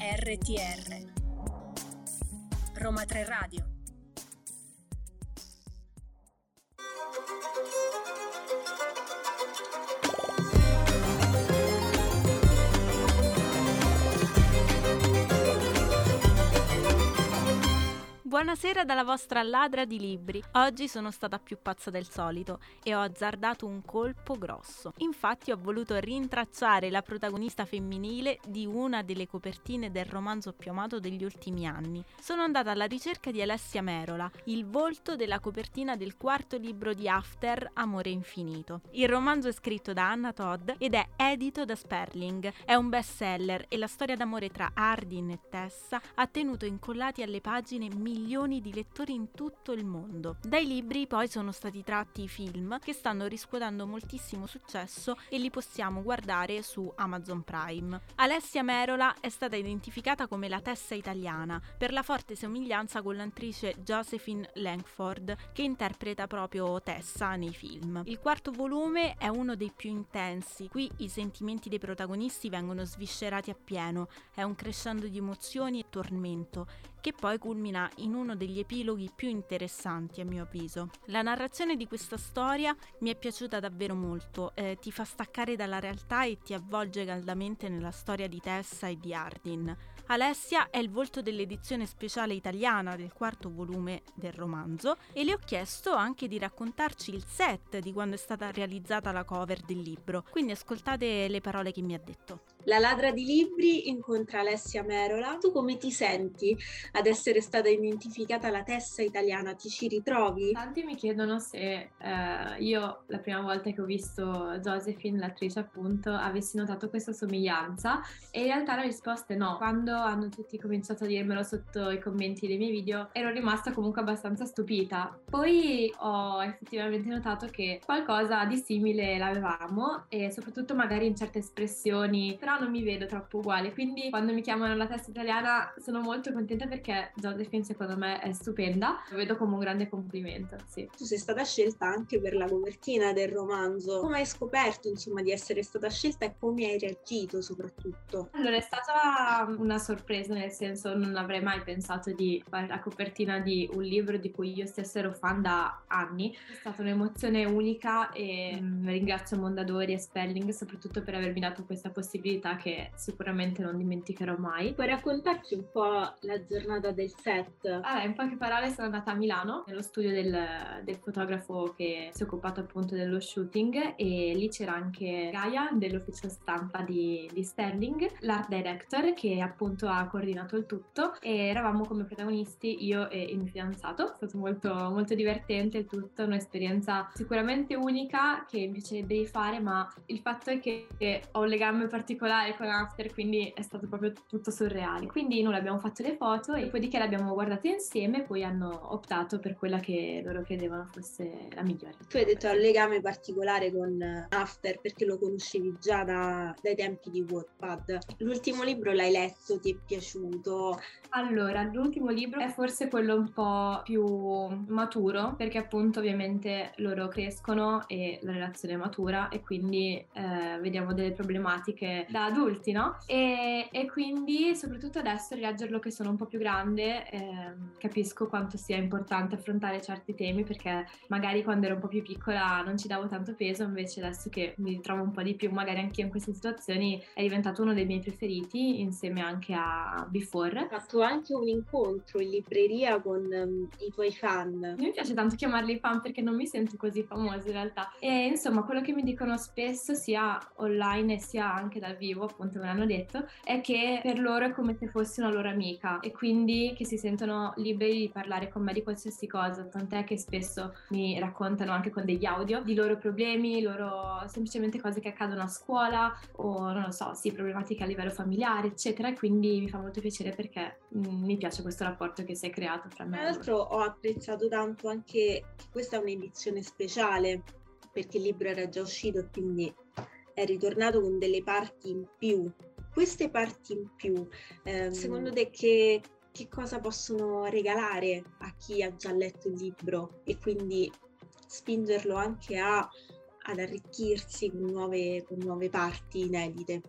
RTR Roma 3 Radio Buonasera dalla vostra ladra di libri. Oggi sono stata più pazza del solito e ho azzardato un colpo grosso. Infatti ho voluto rintracciare la protagonista femminile di una delle copertine del romanzo più amato degli ultimi anni. Sono andata alla ricerca di Alessia Merola, il volto della copertina del quarto libro di After, Amore Infinito. Il romanzo è scritto da Anna Todd ed è edito da Sperling. È un bestseller e la storia d'amore tra Ardin e Tessa ha tenuto incollati alle pagine milioni milioni di lettori in tutto il mondo. Dai libri poi sono stati tratti i film che stanno riscuotendo moltissimo successo e li possiamo guardare su Amazon Prime. Alessia Merola è stata identificata come la Tessa italiana per la forte somiglianza con l'attrice Josephine Langford che interpreta proprio Tessa nei film. Il quarto volume è uno dei più intensi, qui i sentimenti dei protagonisti vengono sviscerati appieno, è un crescendo di emozioni e tormento che poi culmina in uno degli epiloghi più interessanti a mio avviso. La narrazione di questa storia mi è piaciuta davvero molto, eh, ti fa staccare dalla realtà e ti avvolge caldamente nella storia di Tessa e di Ardin. Alessia è il volto dell'edizione speciale italiana del quarto volume del romanzo e le ho chiesto anche di raccontarci il set di quando è stata realizzata la cover del libro, quindi ascoltate le parole che mi ha detto. La ladra di libri incontra Alessia Merola. Tu come ti senti ad essere stata identificata la Tessa italiana? Ti ci ritrovi? Tanti mi chiedono se eh, io la prima volta che ho visto Josephine, l'attrice appunto, avessi notato questa somiglianza e in realtà la risposta è no. Quando hanno tutti cominciato a dirmelo sotto i commenti dei miei video ero rimasta comunque abbastanza stupita. Poi ho effettivamente notato che qualcosa di simile l'avevamo e soprattutto magari in certe espressioni, però non mi vedo troppo uguale, quindi quando mi chiamano la testa italiana sono molto contenta perché Josephine secondo me è stupenda, lo vedo come un grande complimento, sì. Tu sei stata scelta anche per la copertina del romanzo, come hai scoperto insomma di essere stata scelta e come hai reagito soprattutto? Allora è stata una sorpresa, nel senso non avrei mai pensato di fare la copertina di un libro di cui io stessa ero fan da anni, è stata un'emozione unica e mm, ringrazio Mondadori e Spelling soprattutto per avermi dato questa possibilità possibilità che sicuramente non dimenticherò mai. Puoi raccontarci un po' la giornata del set? Allora, in poche parole sono andata a Milano, nello studio del, del fotografo che si è occupato appunto dello shooting e lì c'era anche Gaia dell'ufficio stampa di, di Sterling, l'art director che appunto ha coordinato il tutto e eravamo come protagonisti io e il mio fidanzato, è stato molto, molto divertente il tutto, un'esperienza sicuramente unica che mi piacerebbe rifare ma il fatto è che ho un legame particolare particolare con After, quindi è stato proprio tutto surreale. Quindi noi abbiamo fatto le foto e dopodiché le abbiamo guardate insieme e poi hanno optato per quella che loro credevano fosse la migliore. Tu hai detto un legame particolare con After perché lo conoscevi già da, dai tempi di Wattpad. L'ultimo libro l'hai letto, ti è piaciuto? Allora, l'ultimo libro è forse quello un po' più maturo perché appunto ovviamente loro crescono e la relazione è matura e quindi eh, vediamo delle problematiche da adulti, no? E, e, quindi soprattutto adesso rileggerlo che sono un po' più grande eh, capisco quanto sia importante affrontare certi temi perché magari quando ero un po' più piccola non ci davo tanto peso, invece adesso che mi ritrovo un po' di più magari anche io in queste situazioni è diventato uno dei miei preferiti insieme anche a Before. Hai fatto anche un incontro in libreria con um, i tuoi fan. Mi piace tanto chiamarli fan perché non mi sento così famosa in realtà. E insomma quello che mi dicono spesso sia online sia anche dal vivo, appunto me l'hanno detto, è che per loro è come se fossi una loro amica e quindi che si sentono liberi di parlare con me di qualsiasi cosa, tant'è che spesso mi raccontano anche con degli audio di loro problemi, loro semplicemente cose che accadono a scuola o non lo so, sì, problematiche a livello familiare, eccetera, e quindi mi fa molto piacere perché mh, mm, mi piace questo rapporto che si è creato tra me. Tra l'altro ho apprezzato tanto anche che questa è un'edizione speciale perché il libro era già uscito quindi è ritornato con delle parti in più. Queste parti in più, eh, secondo te che, che cosa possono regalare a chi ha già letto il libro e quindi spingerlo anche a, ad arricchirsi con nuove, con nuove parti inedite?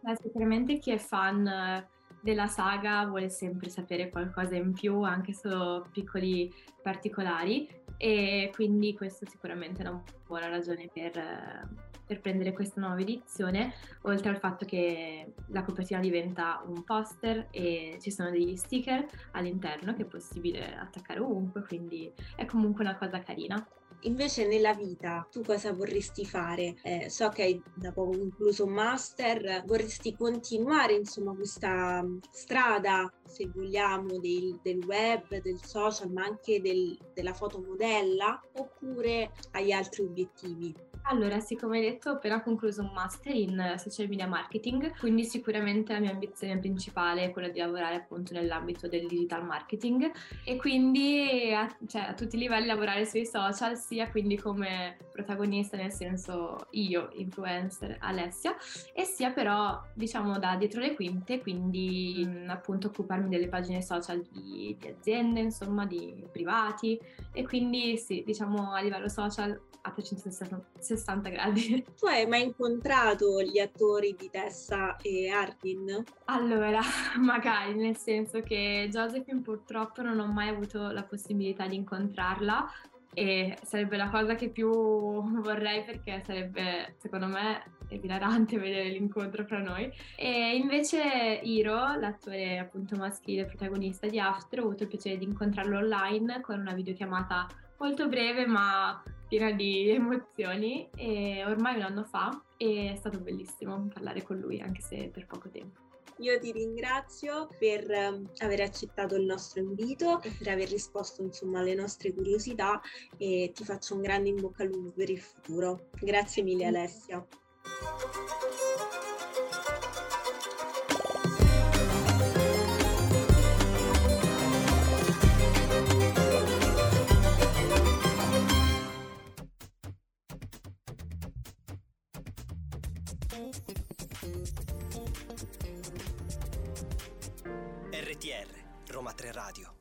Beh, sicuramente chi è fan della saga vuole sempre sapere qualcosa in più, anche solo piccoli particolari e quindi questo sicuramente è una buona ragione per, per, prendere questa nuova edizione, oltre al fatto che la copertina diventa un poster e ci sono degli sticker all'interno che è possibile attaccare ovunque, quindi è comunque una cosa carina. Invece nella vita tu cosa vorresti fare? Eh, so che hai da poco concluso un master, vorresti continuare insomma questa mm, strada, se vogliamo, del, del web, del social, ma anche del, della fotomodella, oppure hai altri obiettivi? Allora, sì, come hai detto, ho appena concluso un master in social media marketing, quindi sicuramente la mia ambizione principale è quella di lavorare appunto nell'ambito del digital marketing e quindi a, cioè, a tutti i livelli lavorare sui social, sia quindi come protagonista, nel senso io, influencer, Alessia, e sia però diciamo da dietro le quinte, quindi appunto occuparmi delle pagine social di, di aziende, insomma, di privati. E quindi sì, diciamo a livello social a 360 gradi. Tu hai mai incontrato gli attori di Tessa e Ardin? Allora, magari, nel senso che Josephine purtroppo non ho mai avuto la possibilità di incontrarla, e sarebbe la cosa che più vorrei perché sarebbe secondo me esilarante vedere l'incontro fra noi e invece Hiro, l'attore appunto maschile protagonista di After ho avuto il piacere di incontrarlo online con una videochiamata molto breve ma piena di emozioni e ormai un anno fa e è stato bellissimo parlare con lui anche se per poco tempo. Io ti ringrazio per um, aver accettato il nostro invito per aver risposto insomma alle nostre curiosità e ti faccio un grande in bocca al lupo per il futuro. Grazie mille Alessia. RTR, Roma 3 Radio.